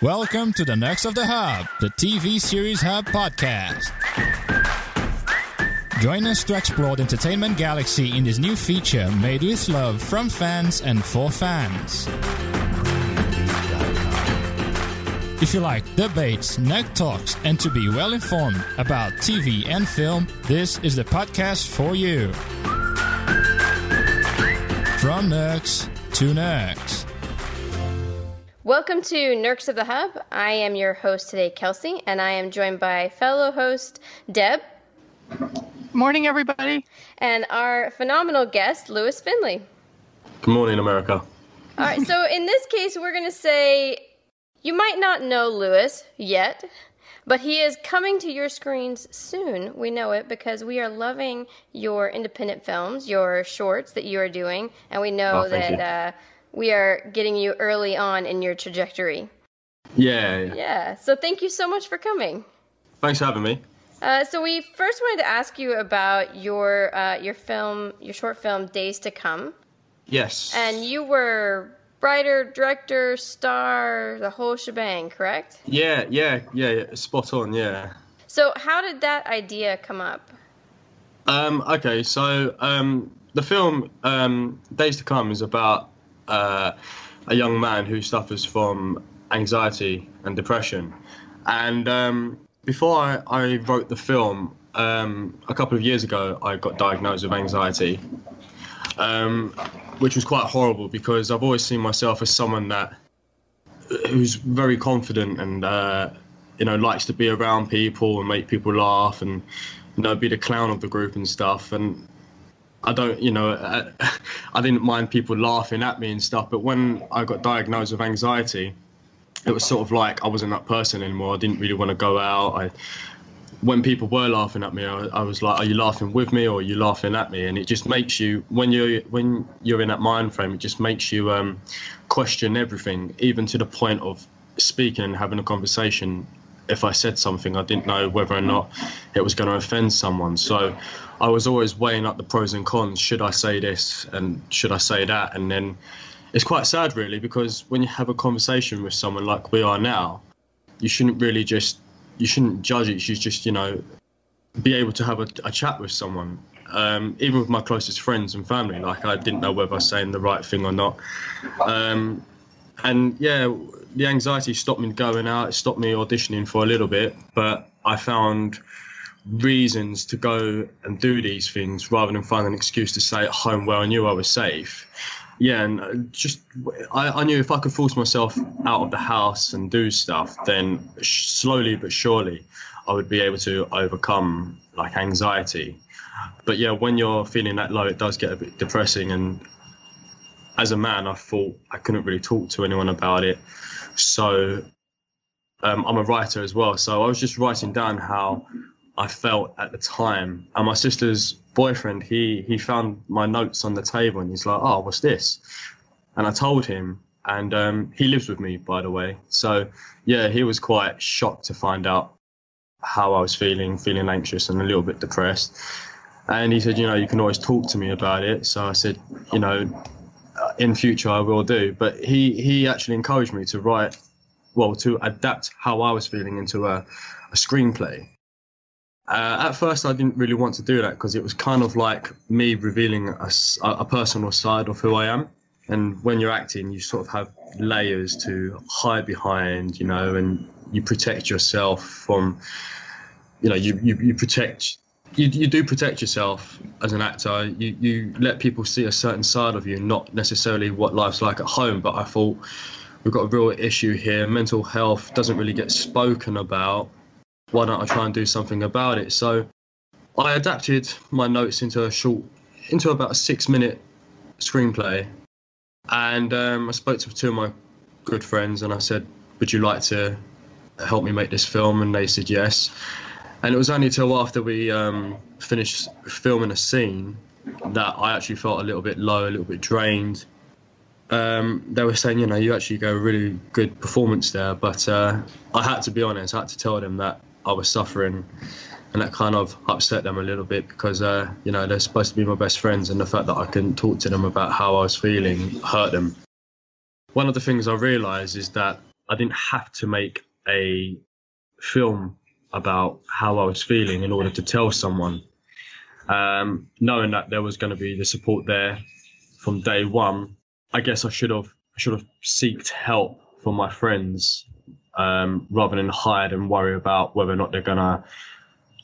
Welcome to the Nerds of the Hub, the TV series hub podcast. Join us to explore the entertainment galaxy in this new feature made with love from fans and for fans. If you like debates, nerd talks, and to be well informed about TV and film, this is the podcast for you. From Nerds to Nerds. Welcome to Nerds of the Hub. I am your host today, Kelsey, and I am joined by fellow host Deb. Morning, everybody. And our phenomenal guest, Lewis Finley. Good morning, America. All right, so in this case, we're going to say you might not know Lewis yet, but he is coming to your screens soon. We know it because we are loving your independent films, your shorts that you are doing, and we know Oh, thank that uh, we are getting you early on in your trajectory. Yeah, yeah. Yeah, so thank you so much for coming. Thanks for having me. Uh, so we first wanted to ask you about your uh, your film, your short film, Days to Come, Yes. and you were writer, director, star, the whole shebang, correct? yeah, yeah, yeah, yeah, spot on. Yeah. So how did that idea come up? Um, okay, so um, the film um, Days to Come is about uh, a young man who suffers from anxiety and depression. And um, before I, I wrote the film, um, a couple of years ago, I got diagnosed with anxiety, um, which was quite horrible because I've always seen myself as someone that who's very confident and uh, you know likes to be around people and make people laugh and you know be the clown of the group and stuff and I don't you know I, I didn't mind people laughing at me and stuff but when I got diagnosed with anxiety it was sort of like I wasn't that person anymore. I didn't really want to go out. I when people were laughing at me I, I was like are you laughing with me or are you laughing at me? And it just makes you when you're when you're in that mind frame it just makes you um, question everything even to the point of speaking and having a conversation if I said something, I didn't know whether or not it was going to offend someone. So I was always weighing up the pros and cons. Should I say this and should I say that? And then it's quite sad, really, because when you have a conversation with someone like we are now, you shouldn't really just you shouldn't judge it. You should just you know be able to have a, a chat with someone. Um, even with my closest friends and family, like I didn't know whether I was saying the right thing or not. Um, and yeah, the anxiety stopped me going out. It stopped me auditioning for a little bit, but I found reasons to go and do these things rather than find an excuse to stay at home where I knew I was safe. Yeah, and uh, just I, I knew if I could force myself out of the house and do stuff, then slowly but surely I would be able to overcome like anxiety. But yeah, when you're feeling that low, it does get a bit depressing. And as a man, I thought I couldn't really talk to anyone about it. So um, I'm a writer as well. So I was just writing down how I felt at the time. And my sister's boyfriend, he he found my notes on the table and he's like, "Oh, what's this?" And I told him, and um, he lives with me, by the way. So yeah, he was quite shocked to find out how I was feeling, feeling anxious and a little bit depressed. And he said, "You know, you can always talk to me about it." So I said, "You know, in future I will do." But he he actually encouraged me to write, well, to adapt how I was feeling into a, a screenplay. Uh, at first, I didn't really want to do that because it was kind of like me revealing a personal side of who I am. And when you're acting, you sort of have layers to hide behind, you know, and you protect yourself from, you know, you, you, you protect, you, you do protect yourself as an actor. You, you let people see a certain side of you, not necessarily what life's like at home. But I thought we've got a real issue here. Mental health doesn't really get spoken about why don't I try and do something about it? So I adapted my notes into a short, into about a six minute screenplay. And um, I spoke to two of my good friends and I said, Would you like to help me make this film? And they said yes. And it was only till after we um, finished filming a scene that I actually felt a little bit low, a little bit drained. Um, they were saying, you know, you actually got a really good performance there, but uh, I had to be honest. I had to tell them that I was suffering, and that kind of upset them a little bit because, uh, you know, they're supposed to be my best friends, and the fact that I couldn't talk to them about how I was feeling hurt them. One of the things I realised is that I didn't have to make a film about how I was feeling in order to tell someone. Um, knowing that there was going to be the support there from day one, I guess I should have I should have sought help from my friends um, rather than hide and worry about whether or not they're gonna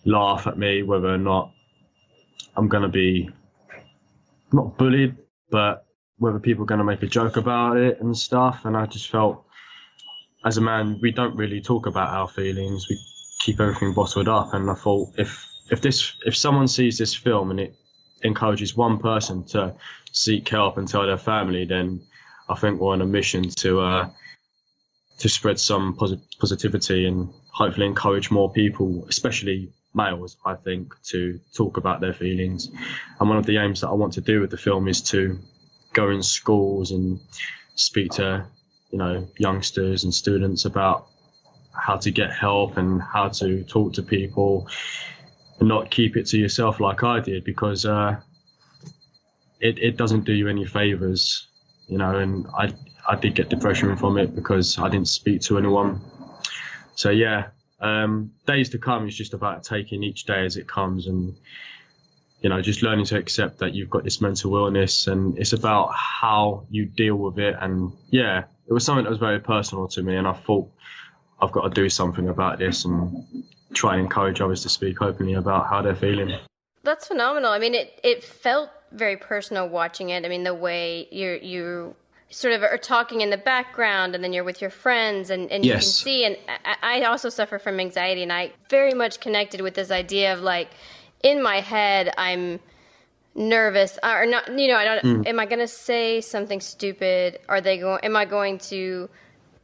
laugh at me, whether or not I'm gonna be not bullied, but whether people are gonna make a joke about it and stuff. And I just felt, as a man, we don't really talk about our feelings. We keep everything bottled up. And I thought, if if this if someone sees this film and it encourages one person to seek help and tell their family, then I think we're on a mission to uh, to spread some posit- positivity and hopefully encourage more people, especially males, I think, to talk about their feelings. And one of the aims that I want to do with the film is to go in schools and speak to, you know, youngsters and students about how to get help and how to talk to people and not keep it to yourself like I did because uh, it, it doesn't do you any favors, you know, and I, I did get depression from it because I didn't speak to anyone. So yeah, um, days to come is just about taking each day as it comes and you know just learning to accept that you've got this mental illness and it's about how you deal with it and yeah it was something that was very personal to me and i thought i've got to do something about this and try and encourage others to speak openly about how they're feeling That's phenomenal. I mean, it, it felt very personal watching it. I mean, the way you you sort of are talking in the background, and then you're with your friends, and, and you can see. And I, I also suffer from anxiety, and I very much connected with this idea of like, in my head, I'm nervous or not. You know, I don't. Hmm. Am I going to say something stupid? Are they going? Am I going to?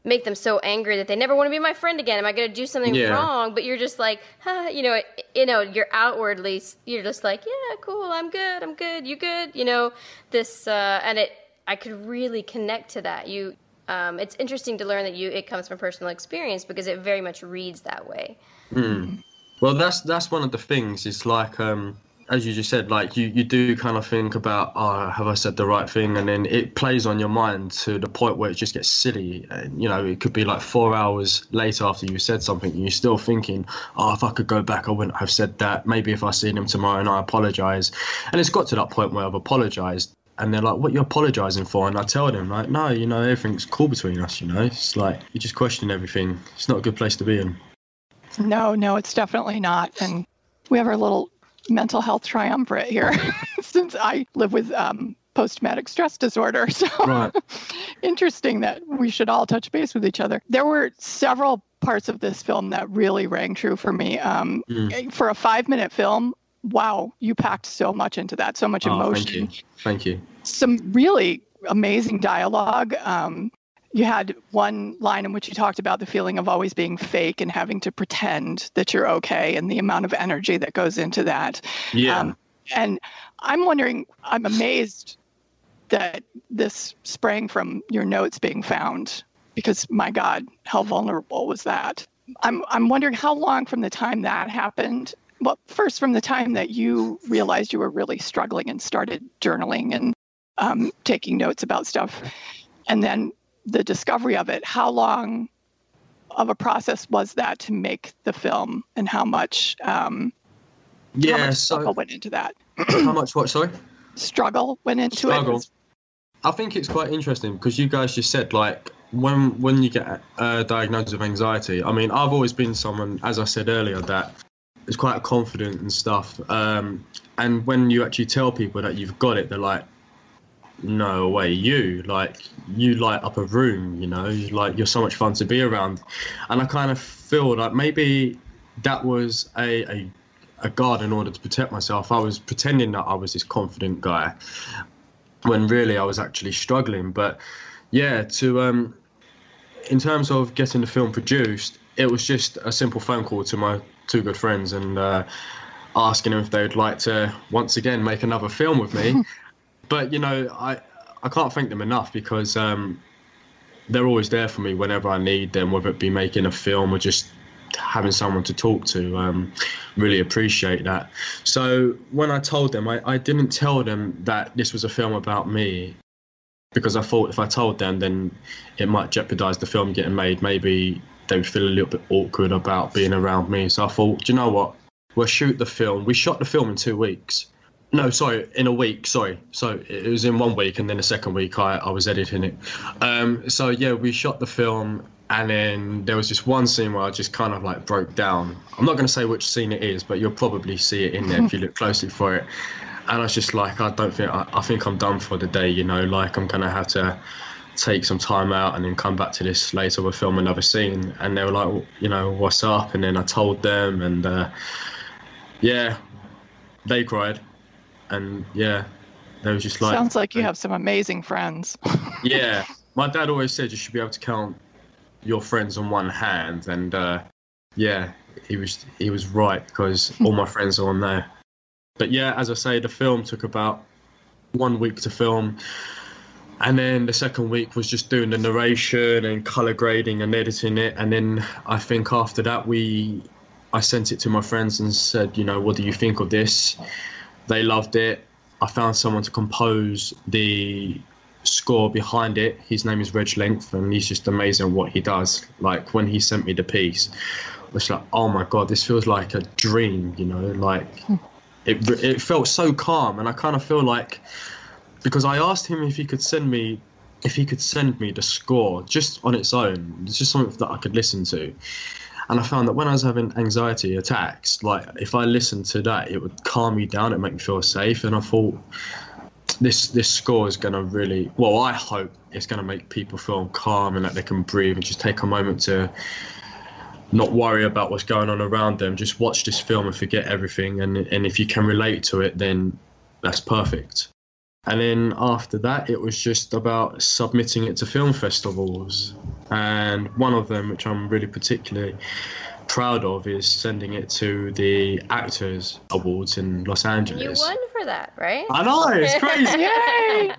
Make them so angry that they never want to be my friend again. Am I going to do something Yeah. wrong? But you're just like, huh, you know, you know, you're outwardly, you're just like, yeah, cool, I'm good, I'm good, you good, you know, this, uh, and it, I could really connect to that. You, um, it's interesting to learn that you, it comes from personal experience because it very much reads that way. Well, that's that's one of the things. It's like, um, as you just said, like you, you do kind of think about, oh, have I said the right thing? And then it plays on your mind to the point where it just gets silly. And, you know, it could be like four hours later after you said something, you're still thinking, oh, if I could go back, I wouldn't have said that. Maybe if I seen him tomorrow and I apologise. And it's got to that point where I've apologised. And they're like, "What you apologising for?" And I tell them, like, "No, you know, everything's cool between us. You know, it's like you just question everything. It's not a good place to be in." No, no, it's definitely not. And we have our little mental health triumvirate here since I live with um, post traumatic stress disorder. So Right. interesting that we should all touch base with each other. There were several parts of this film that really rang true for me. Um, For a five minute film, wow, you packed so much into that, so much Oh, emotion thank you. Thank you. some really amazing dialogue. Um, you had one line in which you talked about the feeling of always being fake and having to pretend that you're okay and the amount of energy that goes into that. Yeah. Um, and I'm wondering, I'm amazed that this sprang from your notes being found because my God, how vulnerable was that? I'm, I'm wondering how long from the time that happened. Well, first, from the time that you realized you were really struggling and started journaling and um, taking notes about stuff, and then the discovery of it, how long of a process was that to make the film, and how much, um, how yeah. much So struggle went into that? how much? What? Sorry. Struggle went into Struggle. it. I think it's quite interesting because you guys just said like when when you get uh, diagnosed with anxiety. I mean, I've always been someone, as I said earlier, that is quite confident and stuff. Um, and when you actually tell people that you've got it, they're like, "No way, you like you light up a room. You know, like you're so much fun to be around." And I kind of feel like maybe that was a, a a guard in order to protect myself. I was pretending that I was this confident guy when really I was actually struggling. But yeah, to um, in terms of getting the film produced, it was just a simple phone call to my two good friends and uh, asking them if they would like to once again make another film with me. but you know, I I can't thank them enough because um, they're always there for me whenever I need them, whether it be making a film or just having someone to talk to. Um, really appreciate that. So when I told them, I, I didn't tell them that this was a film about me. because I thought if I told them, then it might jeopardize the film getting made. Maybe they would feel a little bit awkward about being around me. So I thought, you know what? We'll shoot the film. We shot the film in two weeks. No, sorry, in a week. Sorry, so it was in one week, and then the second week I, I was editing it. Um, so yeah, we shot the film, and then there was just one scene where I just kind of like broke down. I'm not going to say which scene it is, but you'll probably see it in there if you look closely for it. And I was just like, I don't think I, I think I'm done for the day. You know, like I'm gonna have to take some time out and then come back to this later. We'll film another scene. And they were like, you know, what's up? And then I told them, and uh, yeah, they cried and yeah, they was just like. Sounds like you have some amazing friends. yeah, my dad always said you should be able to count your friends on one hand, and uh, yeah, he was he was right because all my friends are on there. But yeah, as I say, the film took about one week to film. And then the second week was just doing the narration and color grading and editing it. And then I think after that, we, I sent it to my friends and said, you know, what do you think of this? They loved it. I found someone to compose the score behind it. His name is Reg Length, and he's just amazing at what he does. Like when he sent me the piece, I was like, oh my god, this feels like a dream. You know, like hmm. it. It felt so calm, and I kind of feel like because I asked him if he could send me if he could send me the score just on its own, it's just something that I could listen to. And I found that when I was having anxiety attacks, like if I listened to that, it would calm me down, it make me feel safe. And I thought this this score is going to really, well, I hope it's going to make people feel calm and that they can breathe and just take a moment to not worry about what's going on around them. Just watch this film and forget everything. And and if you can relate to it, then that's perfect. And then after that, it was just about submitting it to film festivals. And one of them, which I'm really particularly proud of, is sending it to the Actors Awards in Los Angeles. You won for that, right? I know, it's crazy. Yay!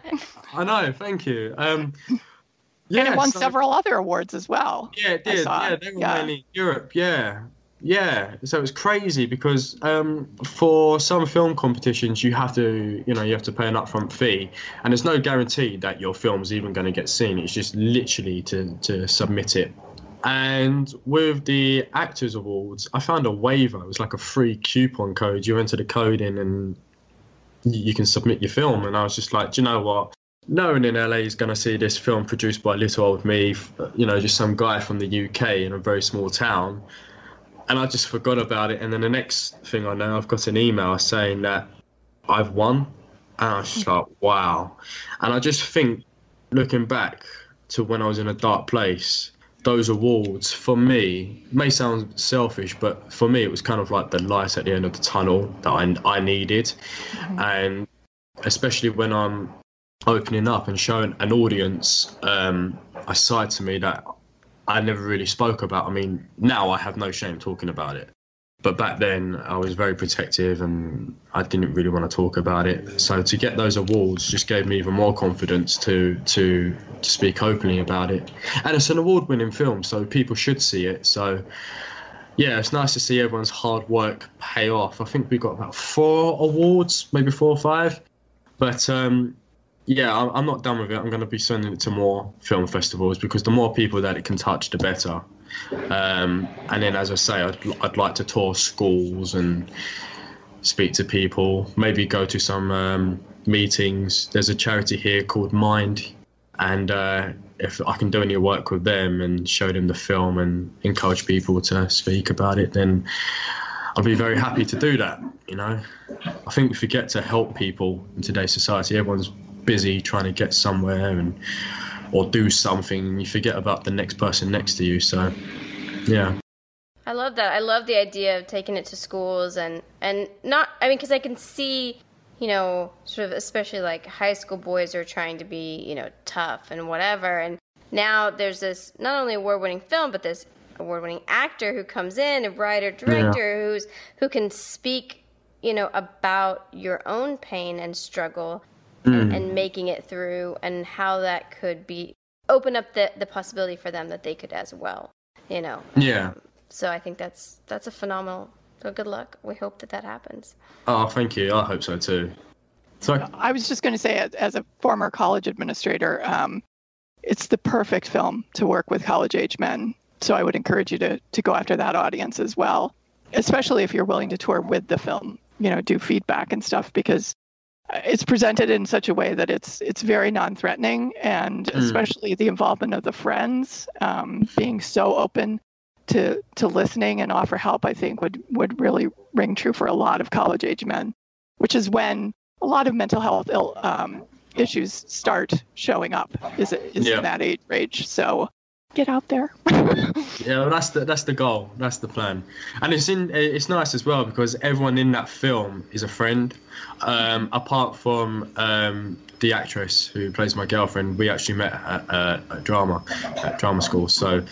I know, thank you. Um, and it won so- several other awards as well. Yeah, it did. Yeah, they were Yeah. mainly in Europe. Yeah, yeah. So it's crazy because um, for some film competitions, you have to, you know, you have to pay an upfront fee, and there's no guarantee that your film's even going to get seen. It's just literally to to submit it. And with the Actors Awards, I found a waiver. It was like a free coupon code. You enter the code in, and you can submit your film. And I was just like, do you know what? no one in LA is going to see this film produced by little old me, you know, just some guy from the UK in a very small town. And I just forgot about it. And then the next thing I know, I've got an email saying that I've won. And I was just like, wow. And I just think, looking back to when I was in a dark place, those awards for me may sound selfish, but for me, it was kind of like the light at the end of the tunnel that I, I needed. And especially when I'm opening up and showing an audience um, a side to me that I never really spoke about. I mean, now I have no shame talking about it. But back then, I was very protective and I didn't really want to talk about it. So to get those awards just gave me even more confidence to to, to speak openly about it. And it's an award-winning film, so people should see it. So yeah, it's nice to see everyone's hard work pay off. I think we got about four awards, maybe four or five. But um, yeah, I'm, not done with it. I'm going to be sending it to more film festivals because the more people that it can touch, the better. Um, and then, as I say, I'd, I'd like to tour schools and speak to people, maybe go to some um, meetings. There's a charity here called Mind, and uh, if I can do any work with them and show them the film and encourage people to speak about it, then I'd be very happy to do that. You know, I think we forget to help people in today's society. Everyone's busy trying to get somewhere and or do something, you forget about the next person next to you. So, yeah. I love that. I love the idea of taking it to schools and and not. I mean, because I can see, you know, sort of especially like high school boys are trying to be, you know, tough and whatever. And now there's this not only award-winning film, but this award-winning actor who comes in, a writer, director who's who can speak, you know, about your own pain and struggle and, and making it through, and how that could be open up the the possibility for them that they could as well. You know. Yeah. So I think that's that's a phenomenal. So good luck. We hope that that happens. Oh, thank you. I hope so too. So I was just going to say, as, as a former college administrator, um, it's the perfect film to work with college age men. So I would encourage you to to go after that audience as well, especially if you're willing to tour with the film. You know, do feedback and stuff because it's presented in such a way that it's it's very non-threatening, and Mm. especially the involvement of the friends um, being so open to to listening and offer help. I think would would really ring true for a lot of college age men, which is when a lot of mental health Ill, um, issues start showing up. Is is Yeah. in that age range. So get out there. Yeah, well, that's the that's the goal. That's the plan, and it's in it's nice as well because everyone in that film is a friend. Um, apart from um, the actress who plays my girlfriend, we actually met at, uh, at drama at drama school. So,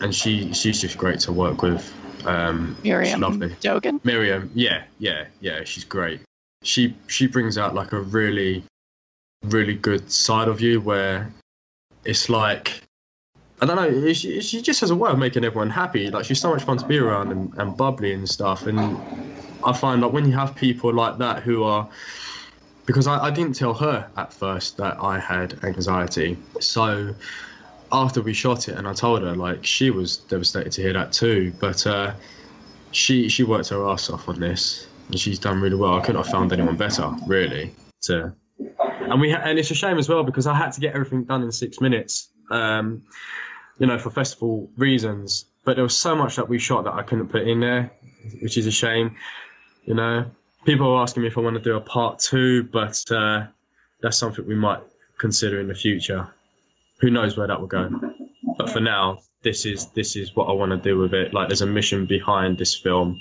and she she's just great to work with. Um, she's Miriam lovely. Dogan. Miriam, yeah, yeah, yeah, she's great. She she brings out like a really, really good side of you where it's like I don't know. She, she just has a way of making everyone happy. Like she's so much fun to be around and, and bubbly and stuff. And I find like when you have people like that who are because I, I didn't tell her at first that I had anxiety. So after we shot it and I told her, like she was devastated to hear that too. But uh, she she worked her ass off on this and she's done really well. I couldn't have found anyone better, really. To and we ha- and it's a shame as well because I had to get everything done in six minutes. Um, you know, for festival reasons. But there was so much that we shot that I couldn't put in there, which is a shame. You know, people are asking me if I want to do a part two, but uh, that's something we might consider in the future. Who knows where that will go? But for now, this is this is what I want to do with it. Like, there's a mission behind this film.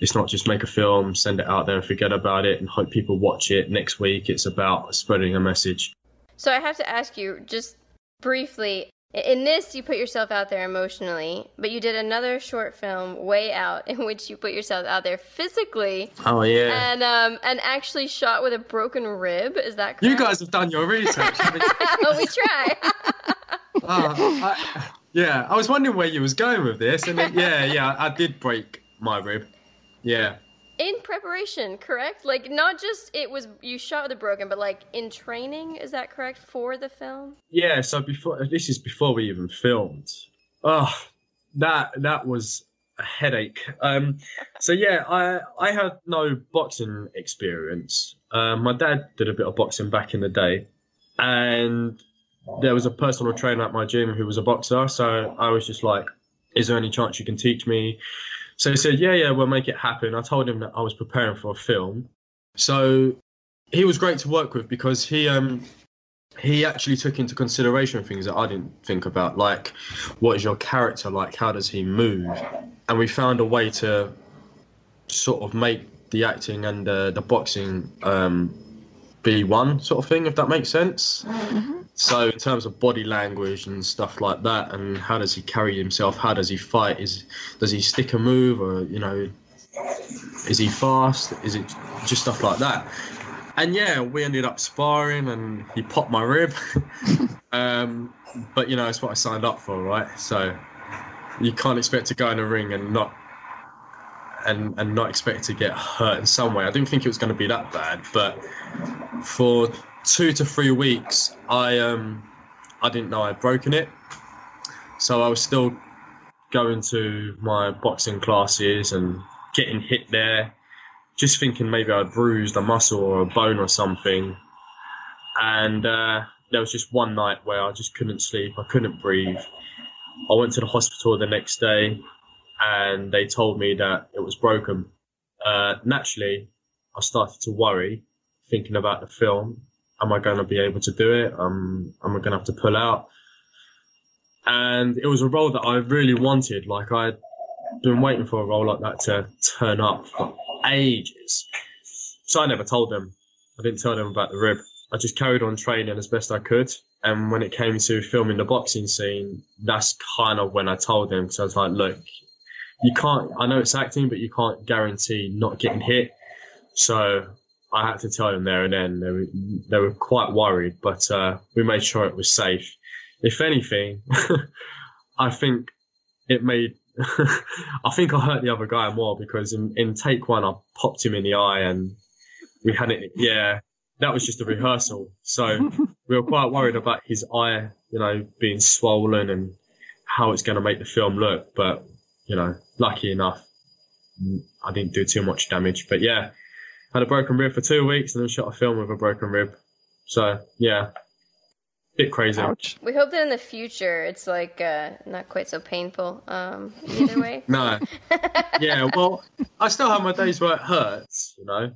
It's not just make a film, send it out there, and forget about it, and hope people watch it next week. It's about spreading a message. So I have to ask you just briefly. I- In this, you put yourself out there emotionally, but you did another short film, Way Out, in which you put yourself out there physically Oh yeah. and um and actually shot with a broken rib. Is that correct? You guys have done your research. haven't we try. Ah, I, yeah, I was wondering where you was going with this, and then, yeah, yeah, I did break my rib. Yeah, in preparation, correct? Like not just it was you shot the broken, but like in training. Is that correct for the film? yeah. So before this is before we even filmed. Oh, that that was a headache. Um, so yeah, I I had no boxing experience. Um, my dad did a bit of boxing back in the day, and there was a personal trainer at my gym who was a boxer. So I was just like, "Is there any chance you can teach me?" So he said, "Yeah, yeah, we'll make it happen." I told him that I was preparing for a film, so he was great to work with because he um he actually took into consideration things that I didn't think about, like what is your character like? How does he move? And we found a way to sort of make the acting and uh, the boxing um, be one sort of thing, if that makes sense. So in terms of body language and stuff like that, and how does he carry himself? How does he fight? Is does he stick a move, or you know, is he fast? Is it just stuff like that? And yeah, we ended up sparring, and he popped my rib. um, but you know, it's what I signed up for, right? So you can't expect to go in a ring and not and and not expect to get hurt in some way. I didn't think it was going to be that bad, but for two to three weeks, I um I didn't know I'd broken it, so I was still going to my boxing classes and getting hit there, just thinking maybe I'd bruised a muscle or a bone or something, and uh, there was just one night where I just couldn't sleep, I couldn't breathe. I went to the hospital the next day, and they told me that it was broken. Uh, naturally, I started to worry, thinking about the film. Am I going to be able to do it? Um, am I going to have to pull out? And it was a role that I really wanted. Like I'd been waiting for a role like that to turn up for ages. So I never told them. I didn't tell them about the rib. I just carried on training as best I could. And when it came to filming the boxing scene, that's kind of when I told them because I was like, look, you can't, I know it's acting, but you can't guarantee not getting hit. So I had to tell them there and then. They were, they were quite worried, but uh, we made sure it was safe. If anything, I think it made, I think I hurt the other guy more because in, in take one, I popped him in the eye and we had it, yeah. that was just a rehearsal. So we were quite worried about his eye, you know, being swollen and how it's going to make the film look. But you know, lucky enough, I didn't do too much damage. But yeah, had a broken rib for two weeks and then shot a film with a broken rib. So yeah, bit crazy. Ouch. We hope that in the future it's like uh, not quite so painful. Um, either way. No. yeah, well, I still have my days where it hurts, you know.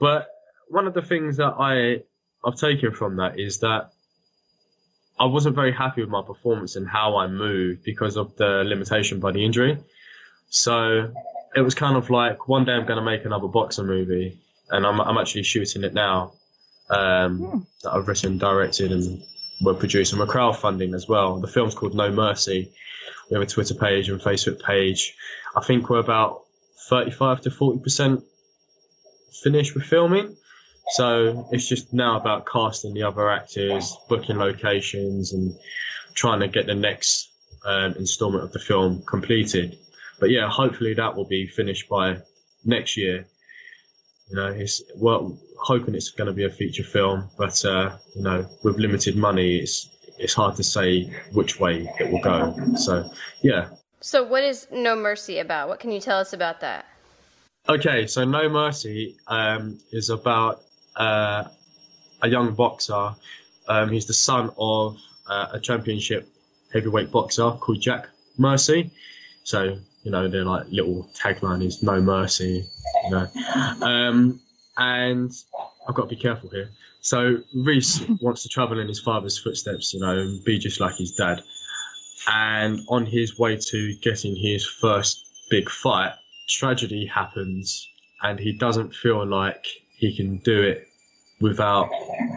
But one of the things that I I've taken from that is that I wasn't very happy with my performance and how I moved because of the limitation by the injury. So it was kind of like one day I'm going to make another boxer movie, and I'm I'm actually shooting it now. Um, that I've written, directed, and we're producing. We're crowdfunding as well. The film's called No Mercy. We have a Twitter page and Facebook page. I think we're about 35 to 40 percent finished with filming. So it's just now about casting the other actors, booking locations, and trying to get the next um, installment of the film completed. But yeah, hopefully that will be finished by next year. You know, it's well, hoping it's going to be a feature film, but uh, you know, with limited money, it's it's hard to say which way it will go. So yeah, So, what is No Mercy about? What can you tell us about that? Okay, so No Mercy um, is about uh, a young boxer. Um, he's the son of uh, a championship heavyweight boxer called Jack Mercy. So you know their like little tagline is No Mercy. You know, um, and I've got to be careful here. So Reese wants to travel in his father's footsteps, you know, and be just like his dad. And on his way to getting his first big fight, tragedy happens and he doesn't feel like he can do it without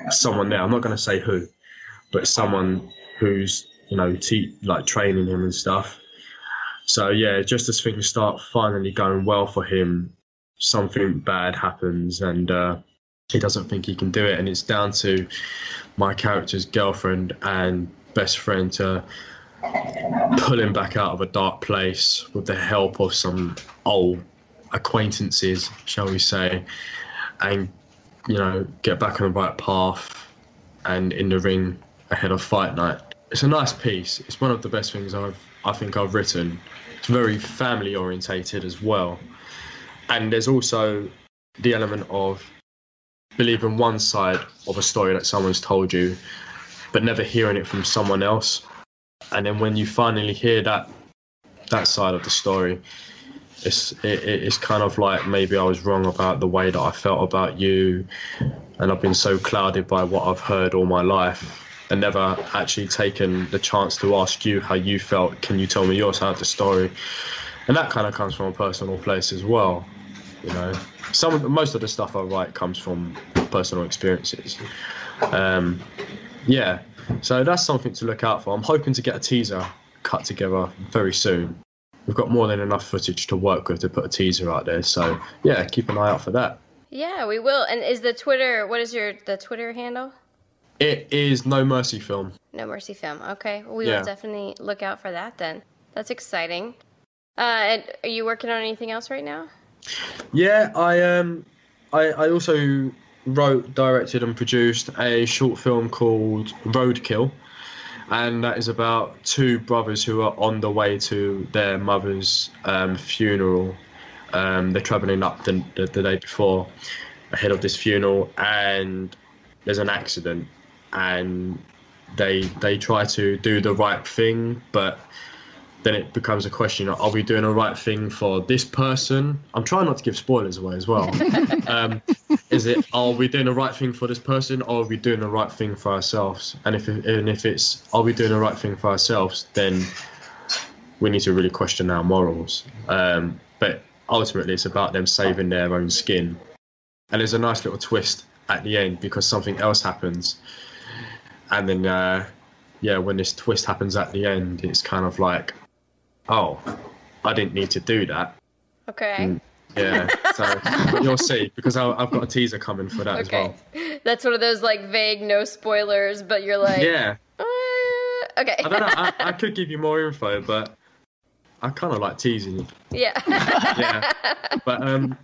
someone there. I'm not going to say who, but someone who's you know te- like training him and stuff. So yeah, just as things start finally going well for him, something bad happens and uh, he doesn't think he can do it, and it's down to my character's girlfriend and best friend to pull him back out of a dark place with the help of some old acquaintances, shall we say, and you know get back on the right path and in the ring ahead of fight night. It's a nice piece. It's one of the best things I've I think I've written. It's very family orientated as well, and there's also the element of believing one side of a story that someone's told you, but never hearing it from someone else. And then when you finally hear that that side of the story, it's it, it's kind of like maybe I was wrong about the way that I felt about you, and I've been so clouded by what I've heard all my life, and never actually taken the chance to ask you how you felt. Can you tell me your side of the story? And that kind of comes from a personal place as well. You know, some of most of the stuff I write comes from personal experiences. Um, yeah, so that's something to look out for. I'm hoping to get a teaser cut together very soon. We've got more than enough footage to work with to put a teaser out there. So yeah, keep an eye out for that. Yeah, we will. And is the Twitter? What is your the Twitter handle? It is No Mercy Film. No Mercy Film. Okay, well, we Yeah. will definitely look out for that then. That's exciting. Uh, and are you working on anything else right now? Yeah, I um, I, I also wrote, directed, and produced a short film called Roadkill, and that is about two brothers who are on the way to their mother's um, funeral. Um, they're traveling up the, the, the day before, ahead of this funeral, and there's an accident, and they they try to do the right thing, but then it becomes a question are we doing the right thing for this person? I'm trying not to give spoilers away as well. Um, is it are we doing the right thing for this person or are we doing the right thing for ourselves? And if and if it's are we doing the right thing for ourselves then we need to really question our morals. Um, but ultimately it's about them saving their own skin. And there's a nice little twist at the end because something else happens. And then uh, yeah when this twist happens at the end it's kind of like oh i didn't need to do that Okay. Mm. yeah so you'll see because I, i've got a teaser coming for that as Okay. well That's one of those like vague, no spoilers, but you're like, yeah uh, okay. i don't know I, I could give you more info but I kind of like teasing you. Yeah. yeah. But um,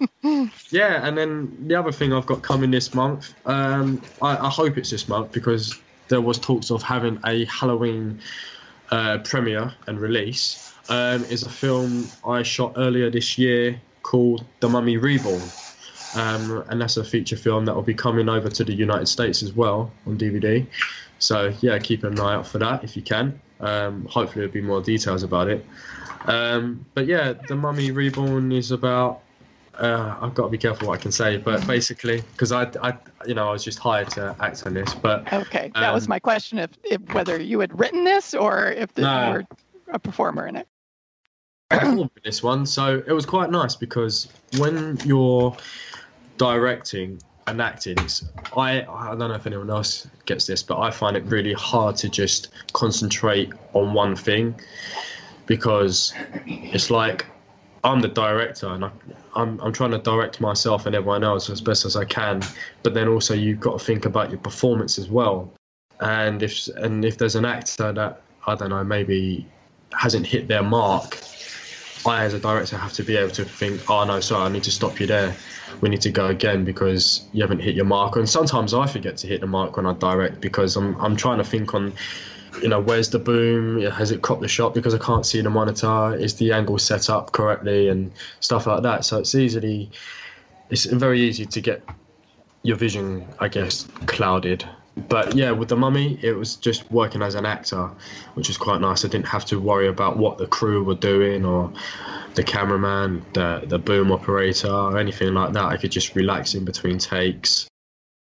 yeah, and then the other thing I've got coming this month, um, I, I hope it's this month because there was talks of having a Halloween uh, premiere and release. Um, is a film I shot earlier this year called The Mummy Reborn. Um, and that's a feature film that will be coming over to the United States as well on DVD. So yeah, keep an eye out for that if you can. Um, hopefully, there'll be more details about it. Um, but yeah, the Mummy Reborn is about. Uh, I've got to be careful what I can say, but basically, because I, I, you know, I was just hired to act on this. But Okay, that was Um, my question: if, if whether you had written this or if the, No. you were a performer in it. This one, so it was quite nice because when you're directing and acting, I I don't know if anyone else gets this, but I find it really hard to just concentrate on one thing because it's like I'm the director and I, I'm I'm trying to direct myself and everyone else as best as I can, but then also you've got to think about your performance as well. And if and if there's an actor that I don't know maybe hasn't hit their mark, I as a director have to be able to think, oh no, sorry, I need to stop you there. We need to go again because you haven't hit your mark. And sometimes I forget to hit the mark when I direct because I'm I'm trying to think on, you know, where's the boom? Has it cropped the shot because I can't see the monitor? Is the angle set up correctly and stuff like that? So it's easily, it's very easy to get your vision, I guess, clouded. But yeah, with the mummy, it was just working as an actor, which was quite nice. I didn't have to worry about what the crew were doing or the cameraman, the the boom operator, or anything like that. I could just relax in between takes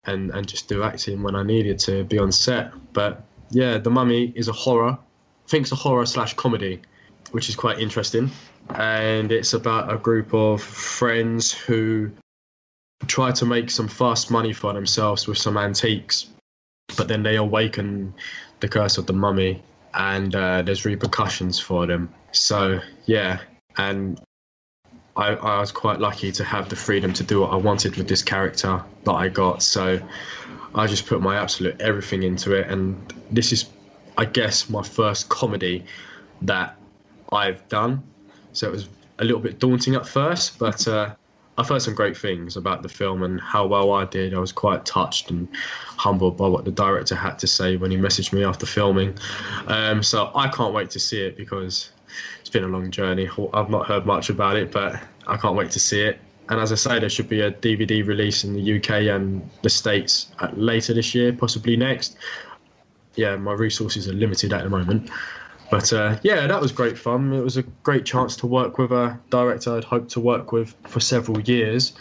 and and just do acting when I needed to be on set. But yeah, the mummy is a horror. I think it's a horror slash comedy, which is quite interesting. And it's about a group of friends who try to make some fast money for themselves with some antiques, but then they awaken the curse of the mummy, and uh, there's repercussions for them. So yeah, and I, I was quite lucky to have the freedom to do what I wanted with this character that I got. So I just put my absolute everything into it, and this is, I guess, my first comedy that I've done. So it was a little bit daunting at first, but uh, I've heard some great things about the film and how well I did. I was quite touched and humbled by what the director had to say when he messaged me after filming. Um, so I can't wait to see it because it's been a long journey. I've not heard much about it, but I can't wait to see it. And as I say, there should be a DVD release in the UK and the States later this year, possibly next. Yeah, my resources are limited at the moment. But uh, yeah, that was great fun. It was a great chance to work with a director I'd hoped to work with for several years.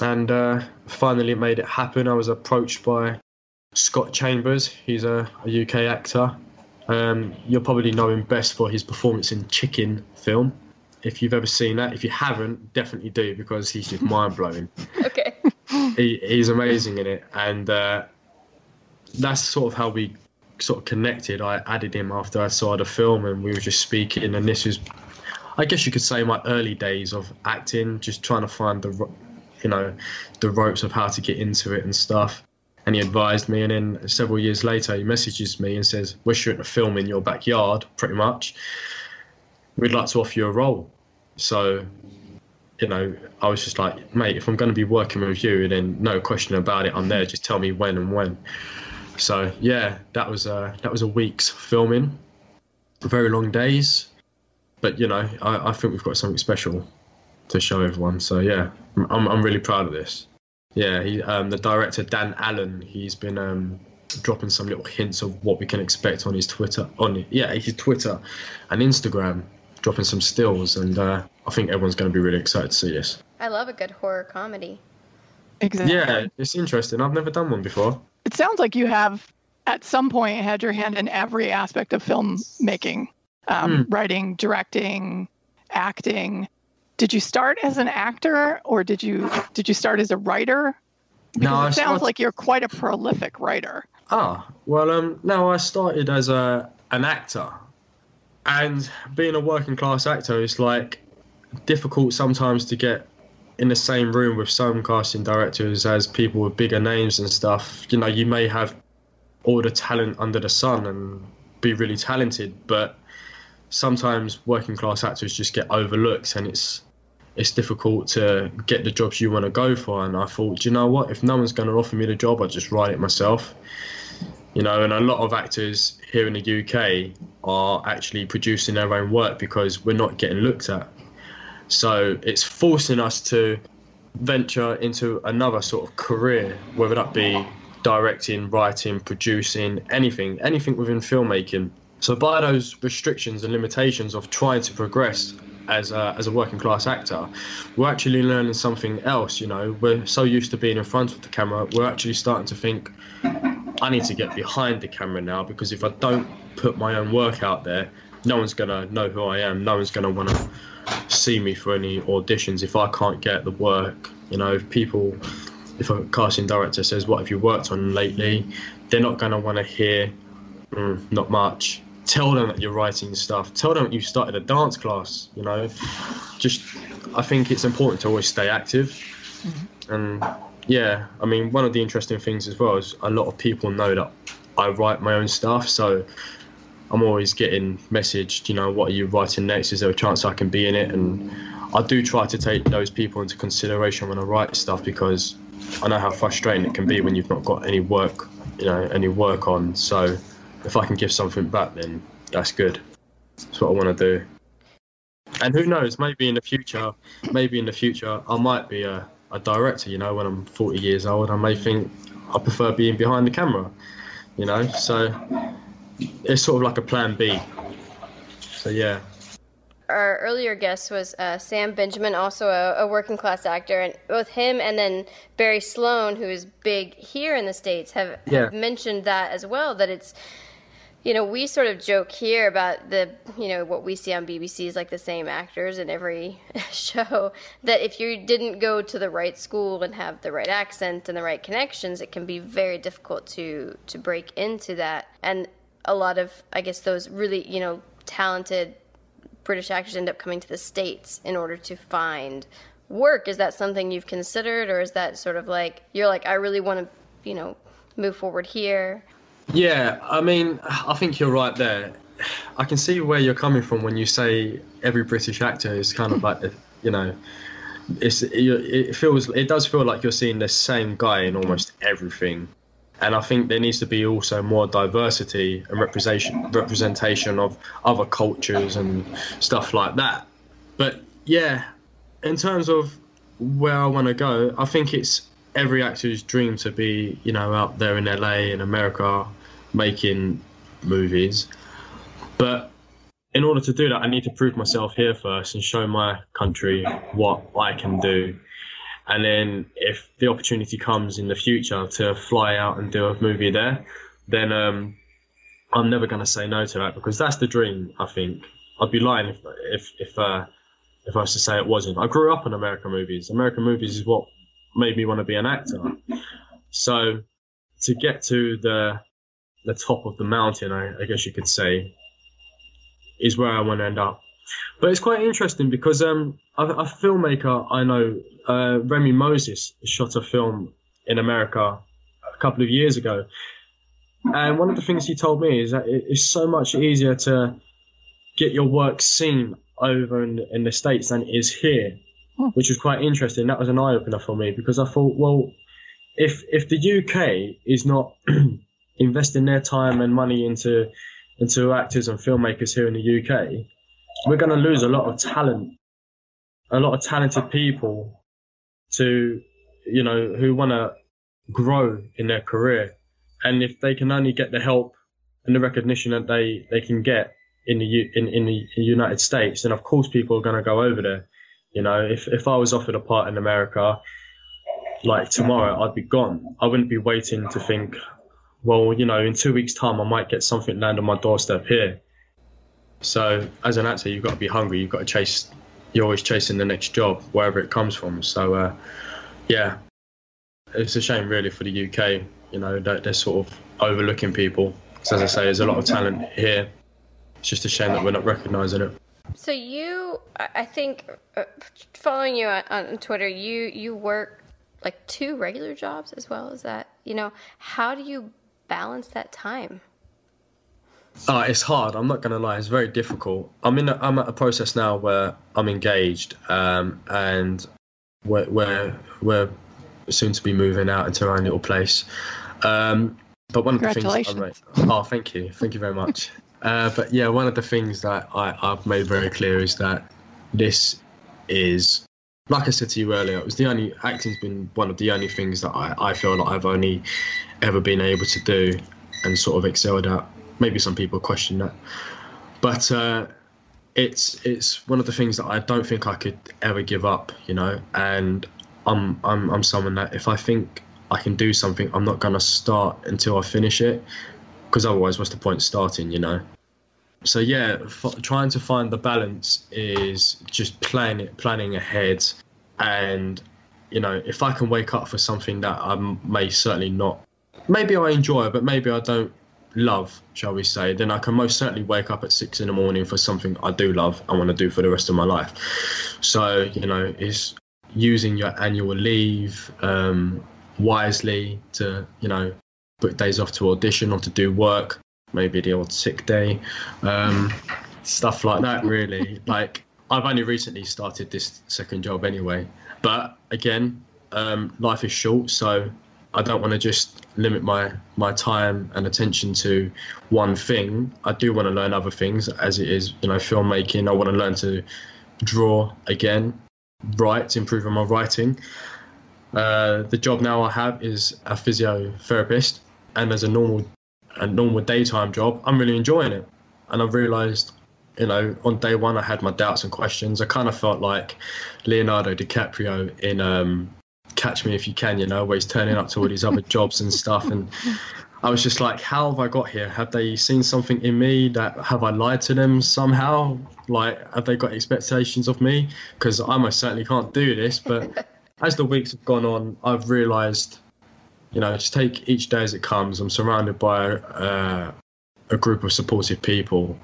And uh, finally made it happen. I was approached by Scott Chambers. He's a, a UK actor. Um, you'll probably know him best for his performance in Chicken film. If you've ever seen that, if you haven't, definitely do because he's just mind blowing okay. he, he's amazing in it, and uh, that's sort of how we sort of connected. I added him after I saw the film, and we were just speaking. And this was, I guess you could say, my early days of acting, just trying to find the, you know, the ropes of how to get into it and stuff. And he advised me, and then several years later, he messages me and says, "We're shooting a film in your backyard, pretty much. We'd like to offer you a role." So you know, I was just like, mate, if I'm going to be working with you, then no question about it, I'm there. Just tell me when and when. So yeah, that was uh, that was a week's filming, very long days, but you know, I, I think we've got something special to show everyone. So yeah, I'm I'm really proud of this. Yeah, he, um, the director Dan Allen, he's been um, dropping some little hints of what we can expect on his Twitter, on yeah his Twitter and Instagram, dropping some stills, and uh, I think everyone's going to be really excited to see this. I love a good horror comedy. Exactly. Yeah, it's interesting. I've never done one before. It sounds like you have, at some point, had your hand in every aspect of filmmaking um, writing, directing, acting. Did you start as an actor or did you did you start as a writer? Because No, I it sounds started- like you're quite a prolific writer. Ah, well, um, no, I started as a an actor, and being a working class actor is like difficult sometimes to get in the same room with some casting directors as people with bigger names and stuff. You know, you may have all the talent under the sun and be really talented, but sometimes working class actors just get overlooked, and it's it's difficult to get the jobs you want to go for. And I thought, you know what? If no one's going to offer me the job, I'll just write it myself. You know, and a lot of actors here in the UK are actually producing their own work because we're not getting looked at. So it's forcing us to venture into another sort of career, whether that be directing, writing, producing, anything, anything within filmmaking. So by those restrictions and limitations of trying to progress as a, as a working class actor, we're actually learning something else. You know, we're so used to being in front of the camera, we're actually starting to think, I need to get behind the camera now because if I don't put my own work out there, no one's gonna know who I am. No one's gonna want to see me for any auditions if I can't get the work. You know, if people, if a casting director says, "What have you worked on lately?" They're not gonna want to hear, mm, "Not much." Tell them that you're writing stuff. Tell them that you started a dance class. You know, just I think it's important to always stay active, mm-hmm. and yeah, I mean, one of the interesting things as well is a lot of people know that I write my own stuff, so I'm always getting messaged, you know, what are you writing next? Is there a chance I can be in it? And I do try to take those people into consideration when I write stuff because I know how frustrating it can be when you've not got any work, you know, any work on. So if I can give something back, then that's good. That's what I want to do. And who knows? Maybe in the future, maybe in the future, I might be a a director, you know, when I'm 40 years old, I may think I prefer being behind the camera, you know. So it's sort of like a plan B. So yeah. Our earlier guest was uh, Sam Benjamin, also a, a, working class actor, and both him and then Barry Sloane, who is big here in the states, have, yeah. have mentioned that as well. That it's you know, we sort of joke here about the, you know, what we see on BBC is like the same actors in every show. That if you didn't go to the right school and have the right accent and the right connections, it can be very difficult to to break into that. And a lot of, I guess, those really, you know, talented British actors end up coming to the states in order to find work. Is that something you've considered, or is that sort of like you're like, I really want to, you know, move forward here? Yeah, I mean, I think you're right there. I can see where you're coming from when you say every British actor is kind of like, you know, it's it feels it does feel like you're seeing the same guy in almost everything, and I think there needs to be also more diversity and representation representation of other cultures and stuff like that. But yeah, in terms of where I want to go, I think it's every actor's dream to be, you know, out there in LA in America making movies. But in order to do that, I need to prove myself here first and show my country what I can do. And then if the opportunity comes in the future to fly out and do a movie there, then um, I'm never going to say no to that because that's the dream. I think I'd be lying if if if, uh, if I was to say it wasn't. I grew up on American movies. American movies is what made me want to be an actor. So to get to the the top of the mountain, I, I guess you could say, is where I want to end up. But it's quite interesting because um, a, a filmmaker I know, uh, Remi Moses, shot a film in America a couple of years ago. And one of the things he told me is that it's so much easier to get your work seen over in, in the States than it is here hmm. which was quite interesting. That was an eye opener for me because I thought, well, if if the UK is not investing their time and money into into actors and filmmakers here in the UK, we're going to lose a lot of talent, a lot of talented people to, you know, who want to grow in their career. And if they can only get the help and the recognition that they, they can get in the in, in the United States, then of course people are going to go over there. You know, if, if I was offered a part in America, like tomorrow, I'd be gone. I wouldn't be waiting to think, well, you know, in two weeks' time, I might get something land on my doorstep here. So, as an actor, you've got to be hungry. You've got to chase. You're always chasing the next job, wherever it comes from. So, uh, yeah, it's a shame, really, for the UK. You know, that they're sort of overlooking people. So, as I say, there's a lot of talent here. It's just a shame that we're not recognising it. So you, I think, uh, following you on, on Twitter, you you work like two regular jobs as well as that. You know, how do you balance that time? Oh, it's hard. I'm not gonna lie. It's very difficult. I'm in. A, I'm at a process now where I'm engaged, um, and we're, we're we're soon to be moving out into our own little place. Um, but one of the things, Congratulations. Oh, thank you, thank you very much. Uh, but yeah, one of the things that I, I've made very clear is that this is, like I said to you earlier, it was the only acting's been one of the only things that I, I feel like I've only ever been able to do and sort of excelled at. Maybe some people question that, but uh, it's it's one of the things that I don't think I could ever give up, you know. And I'm I'm I'm someone that if I think I can do something, I'm not gonna start until I finish it, because otherwise, what's the point starting, you know? So yeah, f- trying to find the balance is just planning planning ahead, and you know, if I can wake up for something that I may certainly not, maybe I enjoy, but maybe I don't love, shall we say, then I can most certainly wake up at six in the morning for something I do love and want to do for the rest of my life. So, you know, is using your annual leave um, wisely to, you know, book days off to audition or to do work, maybe the odd sick day, um, stuff like that, really. like, I've only recently started this second job anyway. But again, um, life is short, so I don't want to just limit my my time and attention to one thing. I do want to learn other things, as it is, you know, filmmaking. I want to learn to draw again, write, improve on my writing. Uh, the job now I have is a physiotherapist, and as a normal a normal daytime job, I'm really enjoying it. And I've realised, you know, on day one I had my doubts and questions. I kind of felt like Leonardo DiCaprio in um, Catch Me If You Can, you know, where he's turning up to all these other jobs and stuff. And I was just like, how have I got here? Have they seen something in me that have I lied to them somehow? Like, have they got expectations of me? Because I most certainly can't do this. But as the weeks have gone on, I've realised, you know, just take each day as it comes. I'm surrounded by uh, a group of supportive people.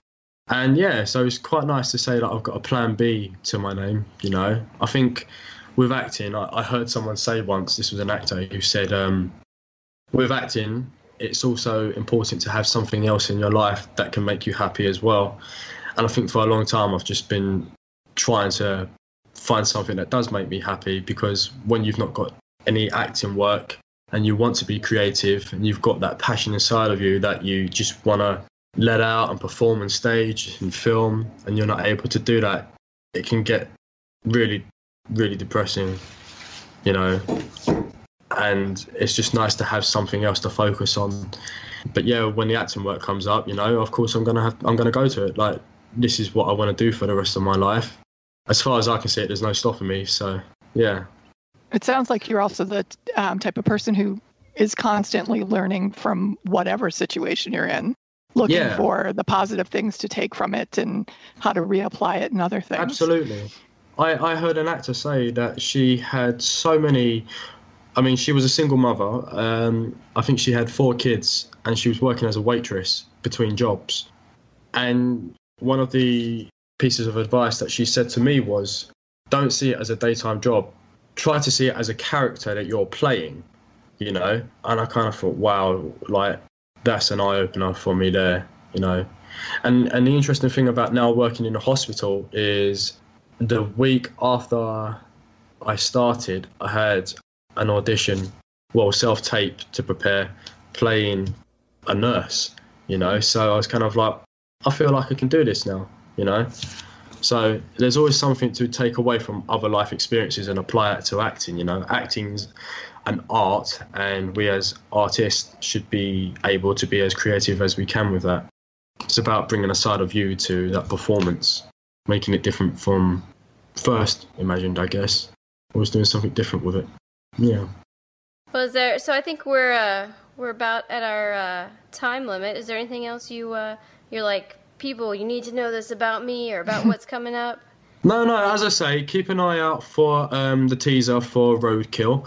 And yeah, so it's quite nice to say that I've got a plan B to my name, you know. I think with acting, I, I heard someone say once, this was an actor who said, um, with acting, it's also important to have something else in your life that can make you happy as well. And I think for a long time, I've just been trying to find something that does make me happy because when you've not got any acting work and you want to be creative and you've got that passion inside of you that you just want to let out and perform on stage and film and you're not able to do that, it can get really, really depressing, you know. And it's just nice to have something else to focus on. But yeah, when the acting work comes up, you know, of course I'm gonna have I'm gonna go to it. Like this is what I want to do for the rest of my life. As far as I can see it, there's no stopping me. So yeah, It sounds like you're also the um, type of person who is constantly learning from whatever situation you're in, looking Yeah. for the positive things to take from it and how to reapply it and other things. Absolutely. I, I heard an actor say that she had so many. I mean, she was a single mother. Um, I think she had four kids, and she was working as a waitress between jobs. And one of the pieces of advice that she said to me was, "Don't see it as a daytime job. Try to see it as a character that you're playing." You know. And I kind of thought, wow, like that's an eye opener for me there. You know. And and the interesting thing about now working in a hospital is the week after I started, I had an audition, well, self tape to prepare, playing a nurse, you know. So I was kind of like, I feel like I can do this now, you know. So there's always something to take away from other life experiences and apply it to acting, you know. Acting's an art, and we as artists should be able to be as creative as we can with that. It's about bringing a side of you to that performance making it different from first imagined, I guess. Always doing something different with it. Yeah. Was there? So I think we're uh, we're about at our uh, time limit. Is there anything else you uh, you're like people? You need to know this about me or about what's coming up. No, no. As I say, keep an eye out for um, the teaser for Roadkill.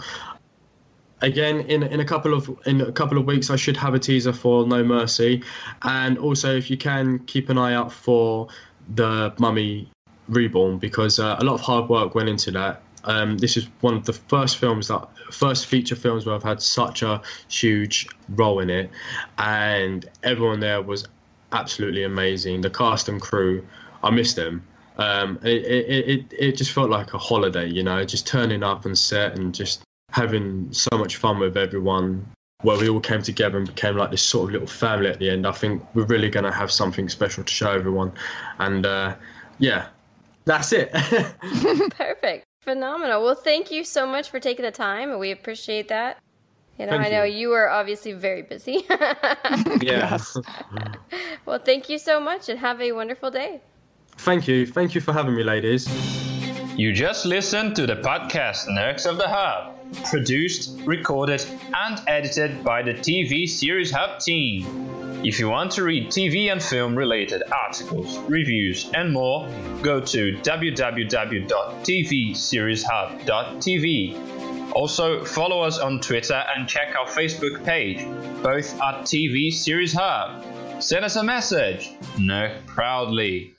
Again, in in a couple of in a couple of weeks, I should have a teaser for No Mercy, and also if you can keep an eye out for the Mummy Reborn because uh, a lot of hard work went into that. Um, this is one of the first films that first feature films where I've had such a huge role in it, and everyone there was absolutely amazing. The cast and crew, I miss them. Um, it, it, it, it just felt like a holiday, you know, just turning up and set and just having so much fun with everyone where we all came together and became like this sort of little family at the end. I think we're really going to have something special to show everyone. And uh, yeah, that's it. Perfect. Phenomenal. Well, thank you so much for taking the time. We appreciate that. You know, Thank I know you. you are obviously very busy. yeah. Yes. well, thank you so much and have a wonderful day. Thank you. Thank you for having me, ladies. You just listened to the podcast Nerds of the Hub, produced, recorded, and edited by the TV Series Hub team. If you want to read TV and film related articles, reviews, and more, go to www.tvserieshub.tv. Also, follow us on Twitter and check our Facebook page, both at TV Series Hub. Send us a message. Nerd proudly.